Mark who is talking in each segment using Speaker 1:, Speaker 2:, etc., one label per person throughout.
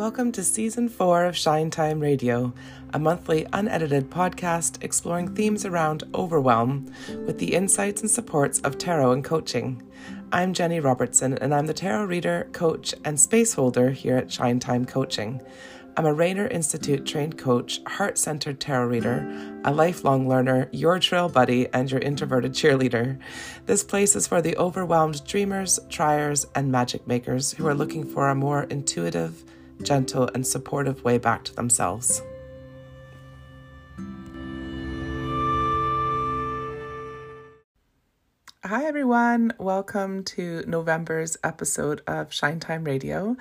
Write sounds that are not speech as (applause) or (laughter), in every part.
Speaker 1: Welcome to season four of Shine Time Radio, a monthly unedited podcast exploring themes around overwhelm with the insights and supports of tarot and coaching. I'm Jenny Robertson, and I'm the tarot reader, coach, and space holder here at Shine Time Coaching. I'm a Rainer Institute trained coach, heart centered tarot reader, a lifelong learner, your trail buddy, and your introverted cheerleader. This place is for the overwhelmed dreamers, triers, and magic makers who are looking for a more intuitive, gentle, and supportive way back to themselves. Hi, everyone. Welcome to November's episode of Shine Time Radio.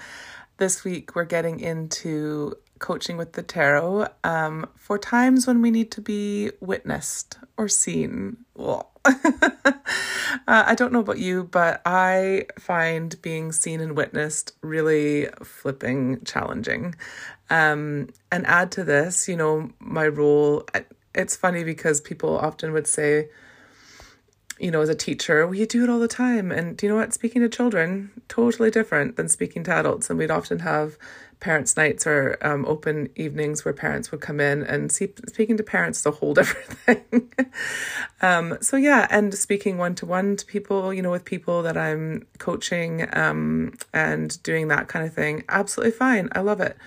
Speaker 1: This week, we're getting into coaching with the tarot um, for times when we need to be witnessed or seen. (laughs) uh, I don't know about you, but I find being seen and witnessed really flipping challenging. Um, and add to this, you know, my role. It's funny because people often would say, you know, as a teacher, you do it all the time. And do you know what? Speaking to children, totally different than speaking to adults. And we'd often have parents' nights or um, open evenings where parents would come in and see, speaking to parents is a whole (laughs) different thing. um, so yeah, and speaking one to one to people, you know, with people that I'm coaching um, and doing that kind of thing, absolutely fine. I love it.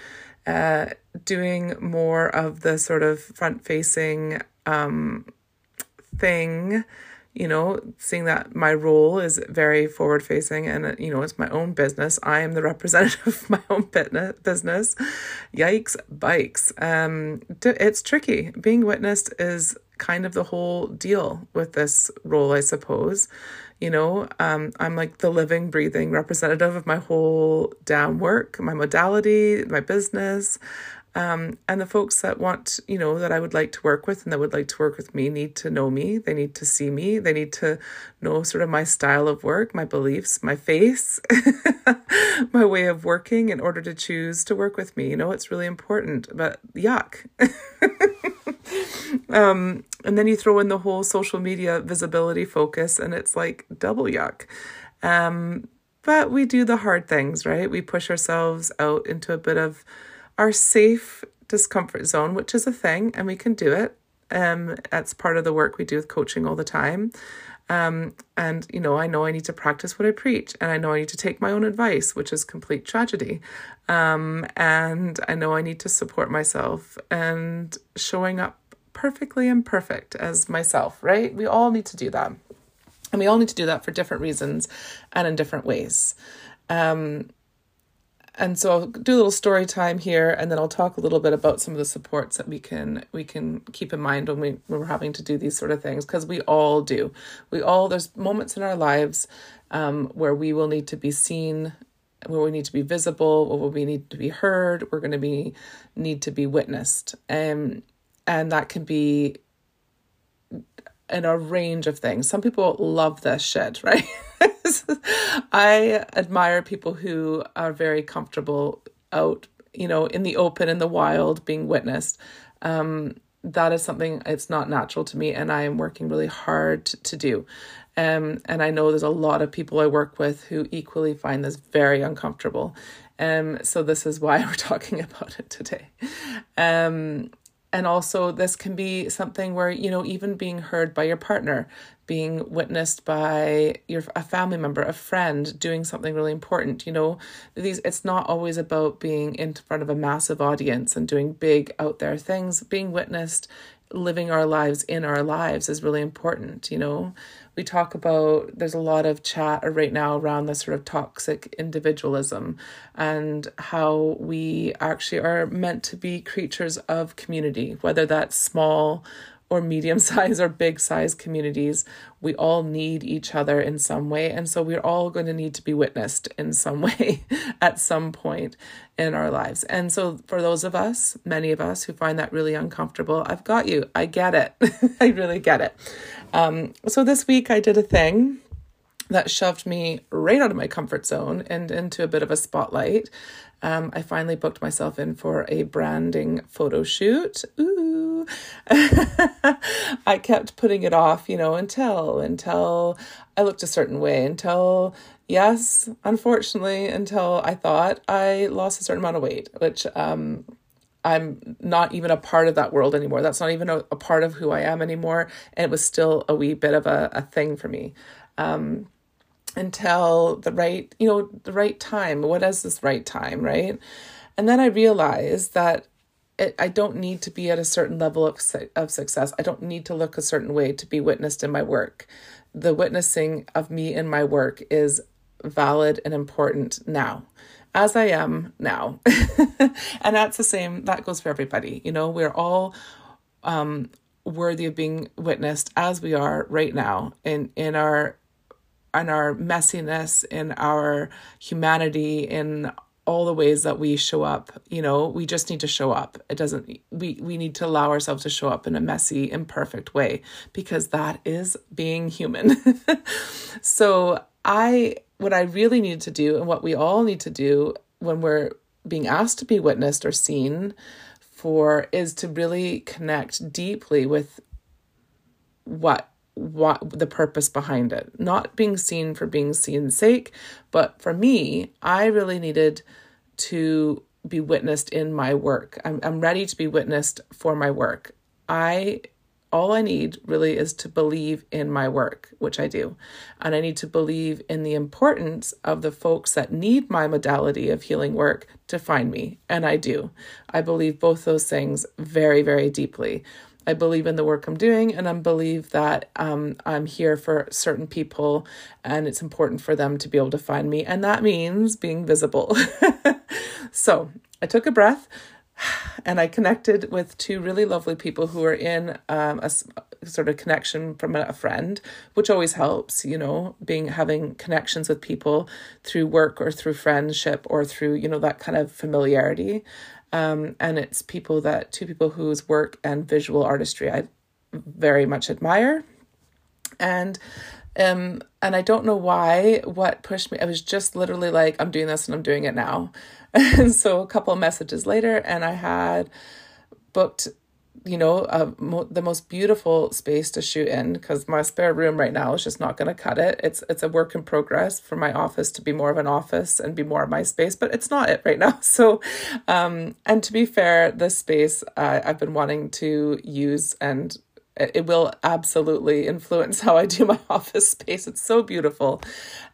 Speaker 1: Uh, doing more of the sort of front facing um, thing you know, seeing that my role is very forward facing and, you know, it's my own business. I am the representative of my own business. Yikes, bikes. Um, it's tricky. Being witnessed is kind of the whole deal with this role, I suppose. You know, um, I'm like the living, breathing representative of my whole damn work, my modality, my business. Um, and the folks that want, you know, that I would like to work with and that would like to work with me need to know me. They need to see me. They need to know sort of my style of work, my beliefs, my face, (laughs) my way of working in order to choose to work with me. You know, it's really important, but yuck. (laughs) um, and then you throw in the whole social media visibility focus and it's like double yuck. Um, but we do the hard things, right? We push ourselves out into a bit of, our safe discomfort zone, which is a thing, and we can do it. Um, that's part of the work we do with coaching all the time. Um, and you know, I know I need to practice what I preach, and I know I need to take my own advice, which is complete tragedy. Um, and I know I need to support myself and showing up perfectly imperfect as myself, right? We all need to do that. And we all need to do that for different reasons and in different ways. Um, and so I'll do a little story time here, and then I'll talk a little bit about some of the supports that we can we can keep in mind when we when we're having to do these sort of things because we all do. We all there's moments in our lives um, where we will need to be seen, where we need to be visible, where we need to be heard. We're going to be need to be witnessed, um, and that can be in a range of things. Some people love this shit, (laughs) right? (laughs) I admire people who are very comfortable out, you know, in the open, in the wild, being witnessed. Um, that is something it's not natural to me, and I am working really hard to do. Um, and I know there's a lot of people I work with who equally find this very uncomfortable. Um, so this is why (laughs) we're talking about it today. Um, and also this can be something where you know even being heard by your partner being witnessed by your a family member a friend doing something really important you know these it's not always about being in front of a massive audience and doing big out there things. Being witnessed living our lives in our lives is really important you know we talk about there's a lot of chat right now around this sort of toxic individualism and how we actually are meant to be creatures of community whether that's small or medium (laughs) size or big size communities, we all need each other in some way. And so we're all going to need to be witnessed in some (laughs) way at some point in our lives. And so for those of us, many of us who find that really uncomfortable, I've got you. I get it. (laughs) I really get it. Um, so this week I did a thing that shoved me right out of my comfort zone and into a bit of a spotlight. Um, I finally booked myself in for a branding photo shoot. Ooh. (laughs) I kept putting it off, you know, until until I looked a certain way, until yes, unfortunately, until I thought I lost a certain amount of weight, which um I'm not even a part of that world anymore. That's not even a, a part of who I am anymore. And it was still a wee bit of a, a thing for me. Um, until the right, you know, the right time. What is this right time, right? And then I realized that it, I don't need to be at a certain level of, of success. I don't need to look a certain way to be witnessed in my work. The witnessing of me in my work is valid and important now, as I am now. (laughs) and that's the same, that goes for everybody. You know, we're all um, worthy of being witnessed as we are right now in, in our in our messiness, in our humanity, in all the ways that we show up. You know we just need to show up. It doesn't we we need to allow ourselves to show up in a messy imperfect way because that is being human. (laughs) So i what i really need to do and what we all need to do when we're being asked to be witnessed or seen for is to really connect deeply with what what the purpose behind it. Not being seen for being seen's sake, but for me, I really needed to be witnessed in my work. I'm I'm ready to be witnessed for my work. I all I need really is to believe in my work, which I do. And I need to believe in the importance of the folks that need my modality of healing work to find me. And I do. I believe both those things very, very deeply. I believe in the work I'm doing, and I believe that um, I'm here for certain people, and it's important for them to be able to find me, and that means being visible. (laughs) so I took a breath, and I connected with two really lovely people who are in um, a, sort of connection from a friend, which always helps. You know, being having connections with people through work or through friendship or through you know that kind of familiarity. Um, and it's people that two people whose work and visual artistry I very much admire. And um and I don't know why what pushed me. I was just literally like, I'm doing this and I'm doing it now. (laughs) And so a couple messages later, and I had booked you know, mo- the most beautiful space to shoot in because my spare room right now is just not going to cut it. It's it's a work in progress for my office to be more of an office and be more of my space, but it's not it right now. (laughs) So, um, and to be fair, this space uh, I've been wanting to use and it will absolutely influence how I do my (laughs) office space. It's so beautiful.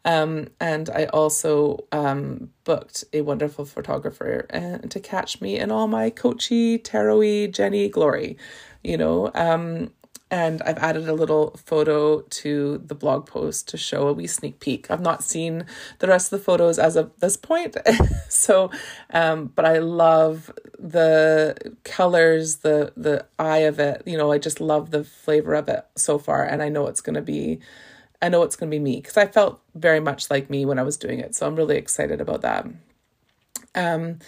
Speaker 1: Um, and I also um, booked a wonderful photographer uh, to catch me in all my coachy, tarot Jenny glory, you know. Um, and I've added a little photo to the blog post to show a wee sneak peek. I've not seen the rest of the photos as of this point, (laughs) so um, but I love the colors, the the eye of it. You know, I just love the flavor of it so far, and I know it's gonna be, I know it's gonna be me because I felt very much like me when I was doing it. So I'm really excited about that. Um,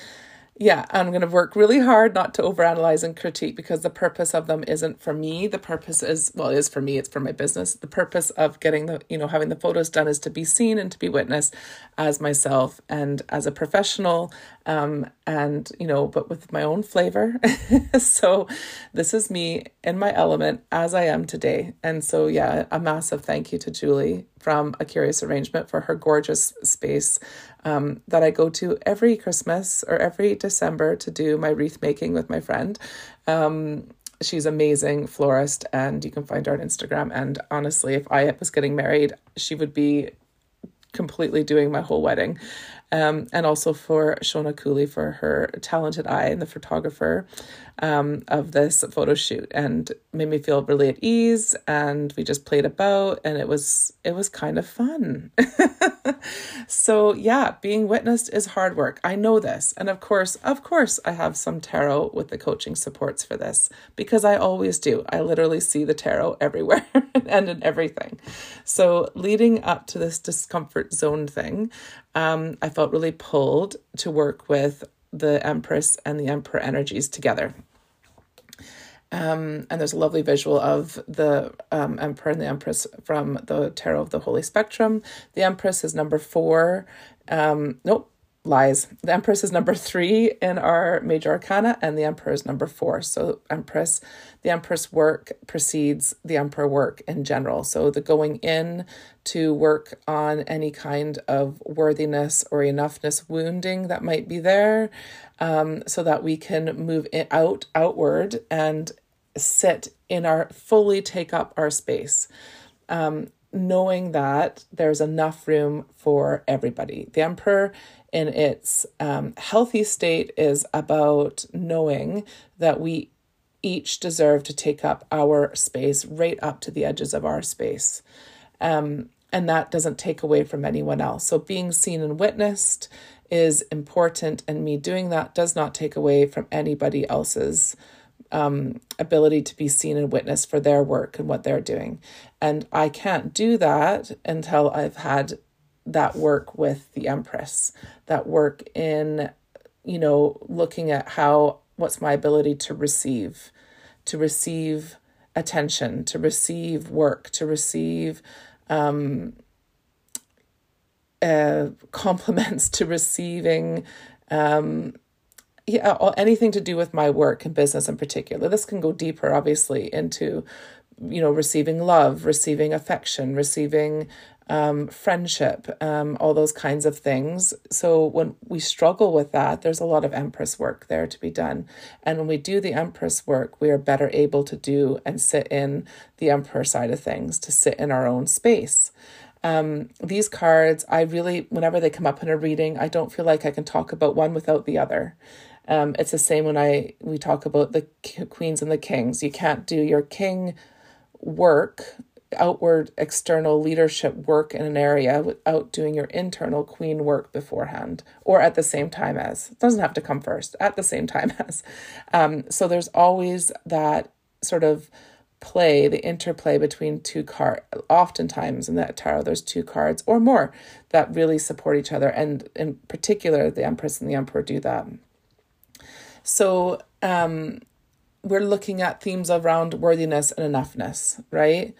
Speaker 1: yeah, I'm going to work really hard not to overanalyze and critique because the purpose of them isn't for me. The purpose is, well, it is for me, it's for my business. The purpose of getting the, you know, having the photos done is to be seen and to be witnessed as myself and as a professional um, and you know, but with my own flavor. (laughs) so this is me in my element as I am today. And so, yeah, a massive thank you to Julie from A Curious Arrangement for her gorgeous space um, that I go to every Christmas or every December to do my wreath making with my friend. Um, she's amazing florist and you can find her on Instagram. And honestly, if I was getting married, she would be completely doing my whole wedding. Um, and also for Shona Cooley for her talented eye and the photographer um, of this photo shoot and made me feel really at ease. And we just played about and it was it was kind of fun. (laughs) So yeah being witnessed is hard work. I know this. And of course of course i have some tarot with the coaching supports for this because i always do. I literally see the tarot (laughs) everywhere and in everything. So leading up to this discomfort zone thing um, i felt really pulled to work with the empress and the emperor energies together Um, and there's a lovely visual of the um, Emperor and the Empress from the Tarot of the Holy Spectrum. The Empress is number four. Um, nope, lies. The Empress is number three in our major arcana, and the Emperor is number four. So, Empress, the Empress work precedes the Emperor work in general. So, the going in to work on any kind of worthiness or enoughness wounding that might be there, um, so that we can move it out outward and sit in our fully take up our space. Um, knowing that there's enough room for everybody. The Emperor in its um, healthy state is about knowing that we each deserve to take up our space right up to the edges of our space. Um, and that doesn't take away from anyone else. So being seen and witnessed is important, and me doing that does not take away from anybody else's um, ability to be seen and witnessed for their work and what they're doing. And I can't do that until I've had that work with the Empress, that work in, you know, looking at how, what's my ability to receive, to receive attention, to receive work, to receive um, uh, (laughs) compliments, to receiving, um, yeah, anything to do with my work and business in particular. This can go deeper, obviously, into you know receiving love receiving affection receiving um, friendship, um, all those kinds of things. So when we struggle with that, there's a lot of Empress work there to be done. And when we do the Empress work, we are better able to do and sit in the Emperor side of things, to sit in our own space. Um, these cards, I really, whenever they come up in a reading, I don't feel like I can talk about one without the other. Um, it's the same when I we talk about the queens and the kings. You can't do your king work outward external leadership work in an area without doing your internal queen work beforehand or at the same time as it doesn't have to come first at the same time (laughs) as. Um, so there's always that sort of play the interplay between two cards oftentimes in that tarot there's two cards or more that really support each other. And in particular the empress and the emperor do that. So um, we're looking at themes around worthiness and enoughness right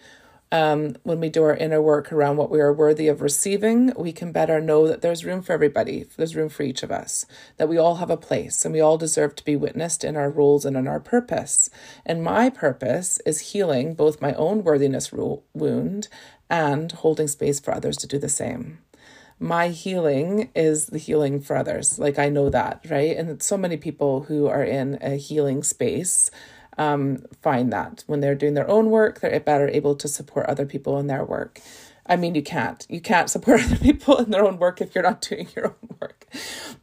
Speaker 1: um, when we do our inner work around what we are worthy of receiving, we can better know that there's room for everybody, there's room for each of us, that we all have a place and we all deserve to be witnessed in our roles and in our purpose. And my purpose is healing both my own worthiness wound and holding space for others to do the same my healing is the healing for others. Like I know that, right? And so many people who are in a healing space um, find that when they're doing their own work, they're better able to support other people in their work. I mean, you can't. You can't support (laughs) other people in their own work if you're not (laughs) doing your own work.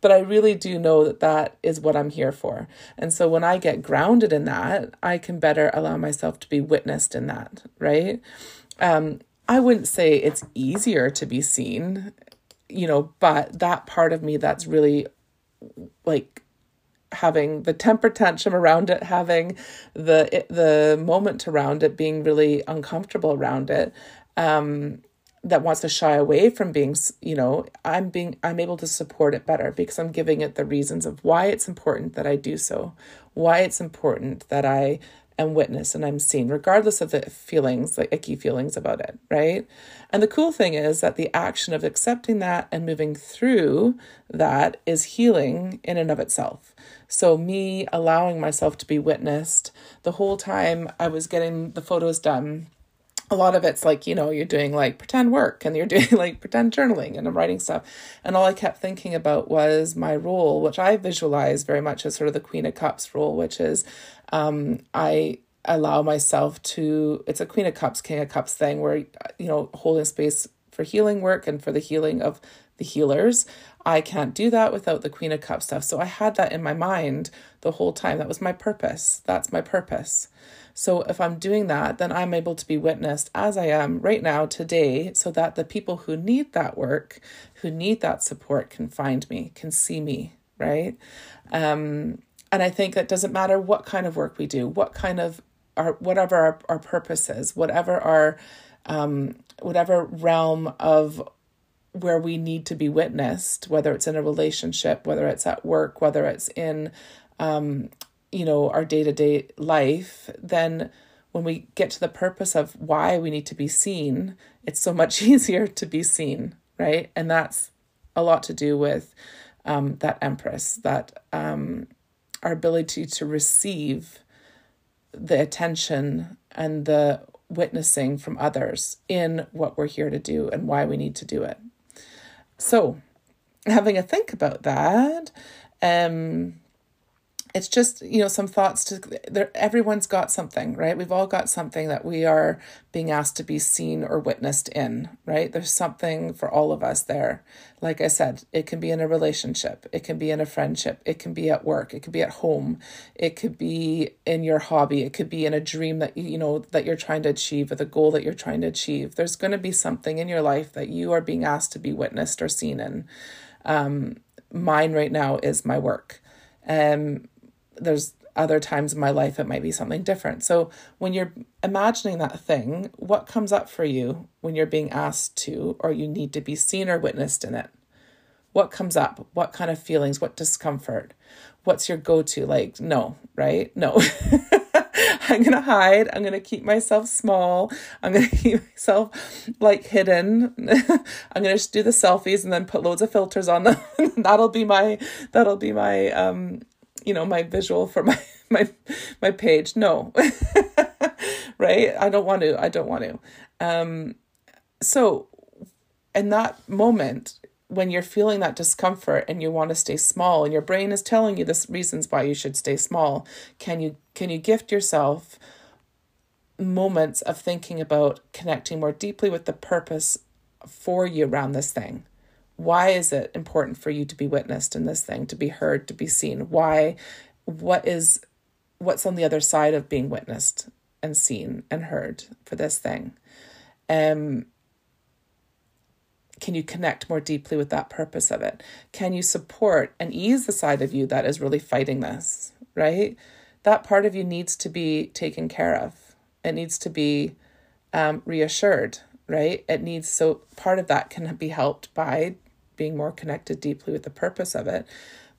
Speaker 1: But I really do know that that is what I'm here for. And so when I get grounded in that, I can better allow myself to be witnessed in that, right? Um, I wouldn't say it's easier to be seen, you know, but that part of me that's really like having the temper tantrum around it, having the the moment around it, being really uncomfortable around it, um, that wants to shy away from being, you know, I'm being I'm able to support it better because I'm giving it the reasons of why it's important that I do so, why it's important that I am witnessed and I'm seen, regardless of the feelings, like icky feelings about it, right? And the cool thing is that the action of accepting that and moving through that is healing in and of itself. So, me allowing myself to be witnessed the whole time I was getting the photos done a lot of it's like you know you're doing like pretend work and you're (laughs) doing like pretend journaling and I'm writing stuff. And all I kept thinking about was my role which I visualize very much as sort of the queen of cups role which is um, I allow myself to it's a queen of cups king of cups thing where you know holding space for healing work and for the healing of the healers I can't do that without the queen of cups stuff. So I had that in my mind the whole time. That was my purpose. That's my purpose. So if I'm doing that, then I'm able to be witnessed as I am right now today so that the people who need that work, who need that support can find me, can see me, right? Um, and I think that doesn't matter what kind of work we do, what kind of our whatever our, our purpose is, whatever our um, whatever realm of where we need to be witnessed, whether it's in a relationship, whether it's at work, whether it's in um, you know, our day to day life, then when we get to the purpose of why we need to be seen, it's so much (laughs) easier to be seen, right? And that's a lot to do with um, that Empress, that um, our ability to receive the attention and the witnessing from others in what we're here to do and why we need to do it. So, having a think about that, um, it's just you know some thoughts to there everyone's got something right? We've all got something that we are being asked to be seen or witnessed in right? There's something for all of us there. Like i said it can be in a relationship. It can be in a friendship. It can be at work. It could be at home. It could be in your hobby. It could be in a dream that you know that you're trying to achieve or the goal that you're trying to achieve. There's going to be something in your life that you are being asked to be witnessed or seen in. Um mine right now is my work. Um there's other times in my life it might be something different. So when you're imagining that thing, what comes up for you when you're being asked to or you need to be seen or witnessed in it? What comes up? What kind of feelings? What discomfort? What's your go to? Like, no, right? No. (laughs) I'm going to hide. I'm going to keep myself small. I'm going (laughs) to keep myself like hidden. (laughs) I'm going to do the selfies and then put loads of filters on them. that'll be my, that'll be my, um, you know my visual for my (laughs) my my page. No. (laughs) Right? I don't want to i don't want to. Um so in that moment when you're feeling that discomfort and you want to stay small and your brain is telling you the reasons why you should stay small can you can you gift yourself moments of thinking about connecting more deeply with the purpose for you around this thing why is it important for you to be witnessed in this thing to be heard to be seen? Why what is what's on the other side of being witnessed and seen and heard for this thing? Um can you connect more deeply with that purpose of it? Can you support and ease the side of you that is really fighting this right? That part of you needs to be taken care of. It needs to be um, reassured right? It needs so part of that can be helped by being more connected deeply with the purpose of it.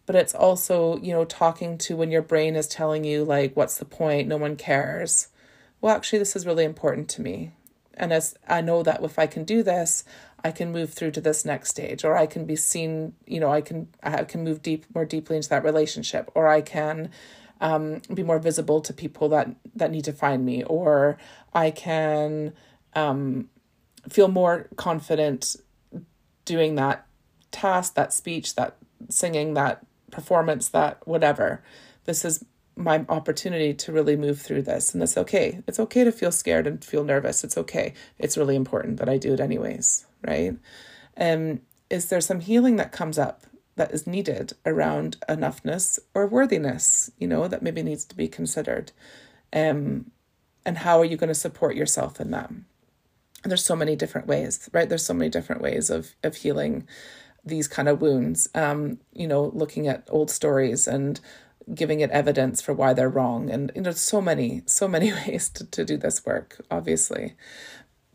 Speaker 1: But it's also you know talking to when your brain is telling you like what's the point? No one cares. Well actually this is really important to me. And as i know that if i can do this i can move through to this next stage or i can be seen you know i can i can move deep more deeply into that relationship or i can um, be more visible to people that that need to find me or i can um, feel more confident doing that task, that speech, that singing, that performance, that whatever. This is my opportunity to really move through this. And it's okay. It's okay to feel scared and feel nervous. It's okay. It's really important that I do it anyways, right? And um, is there some healing that comes up that is needed around enoughness or worthiness, you know, that maybe needs to be considered? Um, and how are you going to support yourself in that? And there's so many different ways, right? There's so many different ways of of healing these kind of wounds, um, you know, looking at old stories and giving it evidence for why they're wrong. And, you know, so many, so many (laughs) ways to, to do this work, obviously.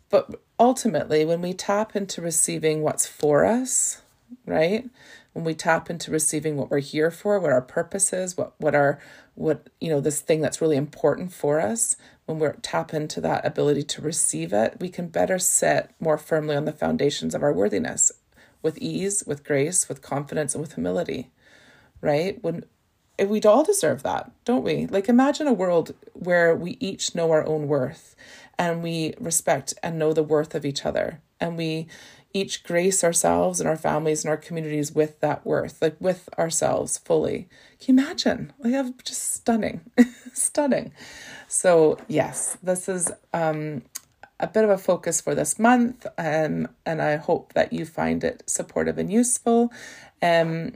Speaker 1: But ultimately, when we tap into receiving what's for us, right? When we tap into receiving what we're here for, what our purpose is, what, what our, what, you know, this thing that's really important for us, when we tap into that ability to receive it, we can better sit more firmly on the foundations of our worthiness with ease, with grace, with confidence, and with humility, right? When we'd all deserve that, don't we? Like imagine a world where we each know our own worth and we respect and know the worth of each other and we each grace ourselves and our families and our communities with that worth, like with ourselves fully. Can you imagine? Like have just stunning, (laughs) stunning. So yes, this is um a bit of a focus for this month, um, and I hope that you find it supportive and useful. Um,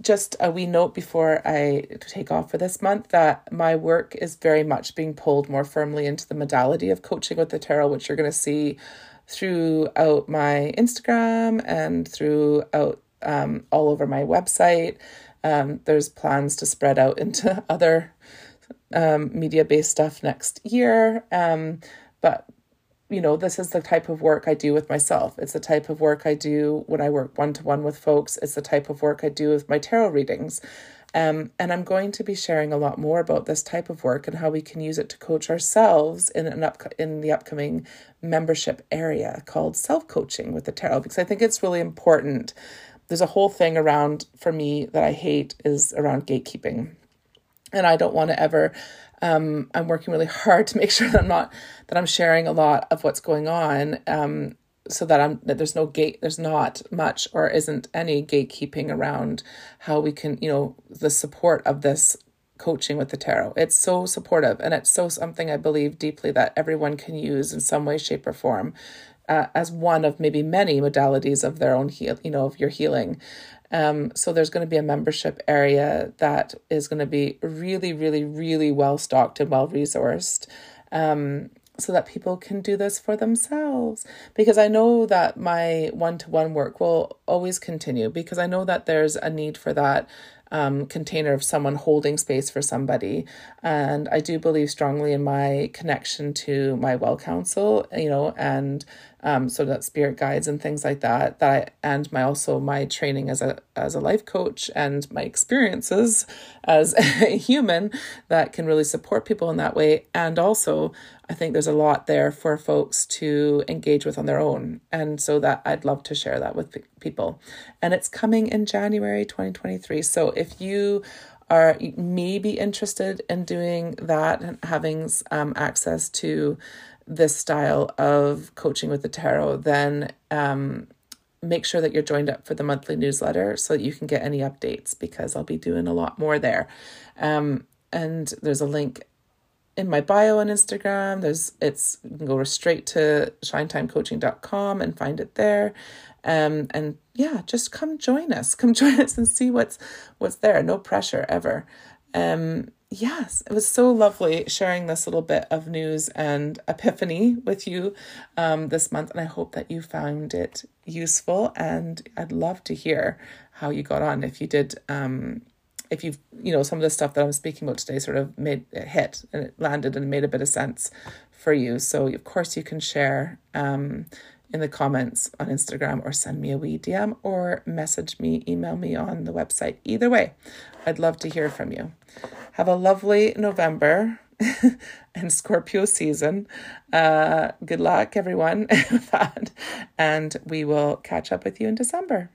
Speaker 1: just a wee note before I take off for this month that my work is very much being pulled more firmly into the modality of coaching with the tarot, which you're going to see throughout my Instagram and throughout um, all over my website. Um, there's plans to spread out into (laughs) other um, media based stuff next year. Um, but you know, this is the type of work I do with myself. It's the type of work I do when I work one to one with folks. It's the type of work I do with my tarot readings. Um, and I'm going to be sharing a lot more about this type of work and how we can use it to coach ourselves in an up in the upcoming membership area called self coaching with the tarot because I think it's really important. There's a whole thing around for me that I hate is around gatekeeping, and I don't want to ever. Um, I'm working really hard to make sure that I'm not that I'm sharing a lot of what's going on. Um, so that I'm that there's no gate there's not much or isn't any gatekeeping around how we can you know the support of this coaching with the tarot it's so supportive and it's so something i believe deeply that everyone can use in some way shape or form uh, as one of maybe many modalities of their own heal you know of your healing um, so there's going to be a membership area that is going to be really really really well stocked and well resourced um, so that people can do this for themselves. Because I know that my one to one work will always continue because I know that there's a need for that um, container of someone holding space for somebody. And I do believe strongly in my connection to my well counsel, you know, and um, so that spirit guides and things like that. That I, and my also my training as a as a life coach and my experiences as (laughs) a human that can really support people in that way. And also, I think there's a lot there for folks to engage with on their own, and so that I'd love to share that with people. And it's coming in January 2023. So if you are maybe interested in doing that and having um, access to this style of coaching with the tarot, then um, make sure that you're joined up for the monthly newsletter so that you can get any updates because I'll be doing a lot more there. Um, and there's a link in my bio on Instagram. There's it's you can go straight to shinetimecoaching.com and find it there. Um, and yeah, just come join us. Come (laughs) join us and see what's what's there. No pressure ever. Um, yes, it was so lovely sharing this little bit of news and epiphany with you um, this month. And I hope that you found it useful. And I'd love to hear how you got on if you did. Um, if you've, you know, some of the stuff that I'm speaking about today sort of made it hit and it landed and made a bit of sense for you. So, of course, you can share um, in the comments on Instagram or send me a wee DM or message me, email me on the website. Either way, I'd love to hear from you. Have a lovely November (laughs) and Scorpio season. Uh, good luck, everyone, (laughs) with that. And we will catch up with you in December.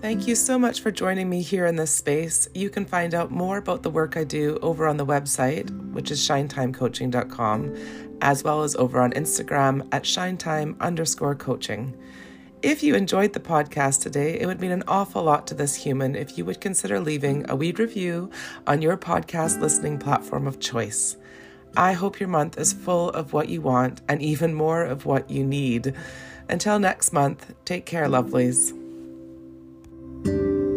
Speaker 1: Thank you so much for joining me here in this space. You can find out more about the work I do over on the website, which is shinetimecoaching.com, as well as over on Instagram at shinetime underscore coaching. If you enjoyed the podcast today, it would mean an awful lot to this human if you would consider leaving a wee review on your podcast listening platform of choice. I hope your month is full of what you want and even more of what you need. Until next month, take care, lovelies thank you.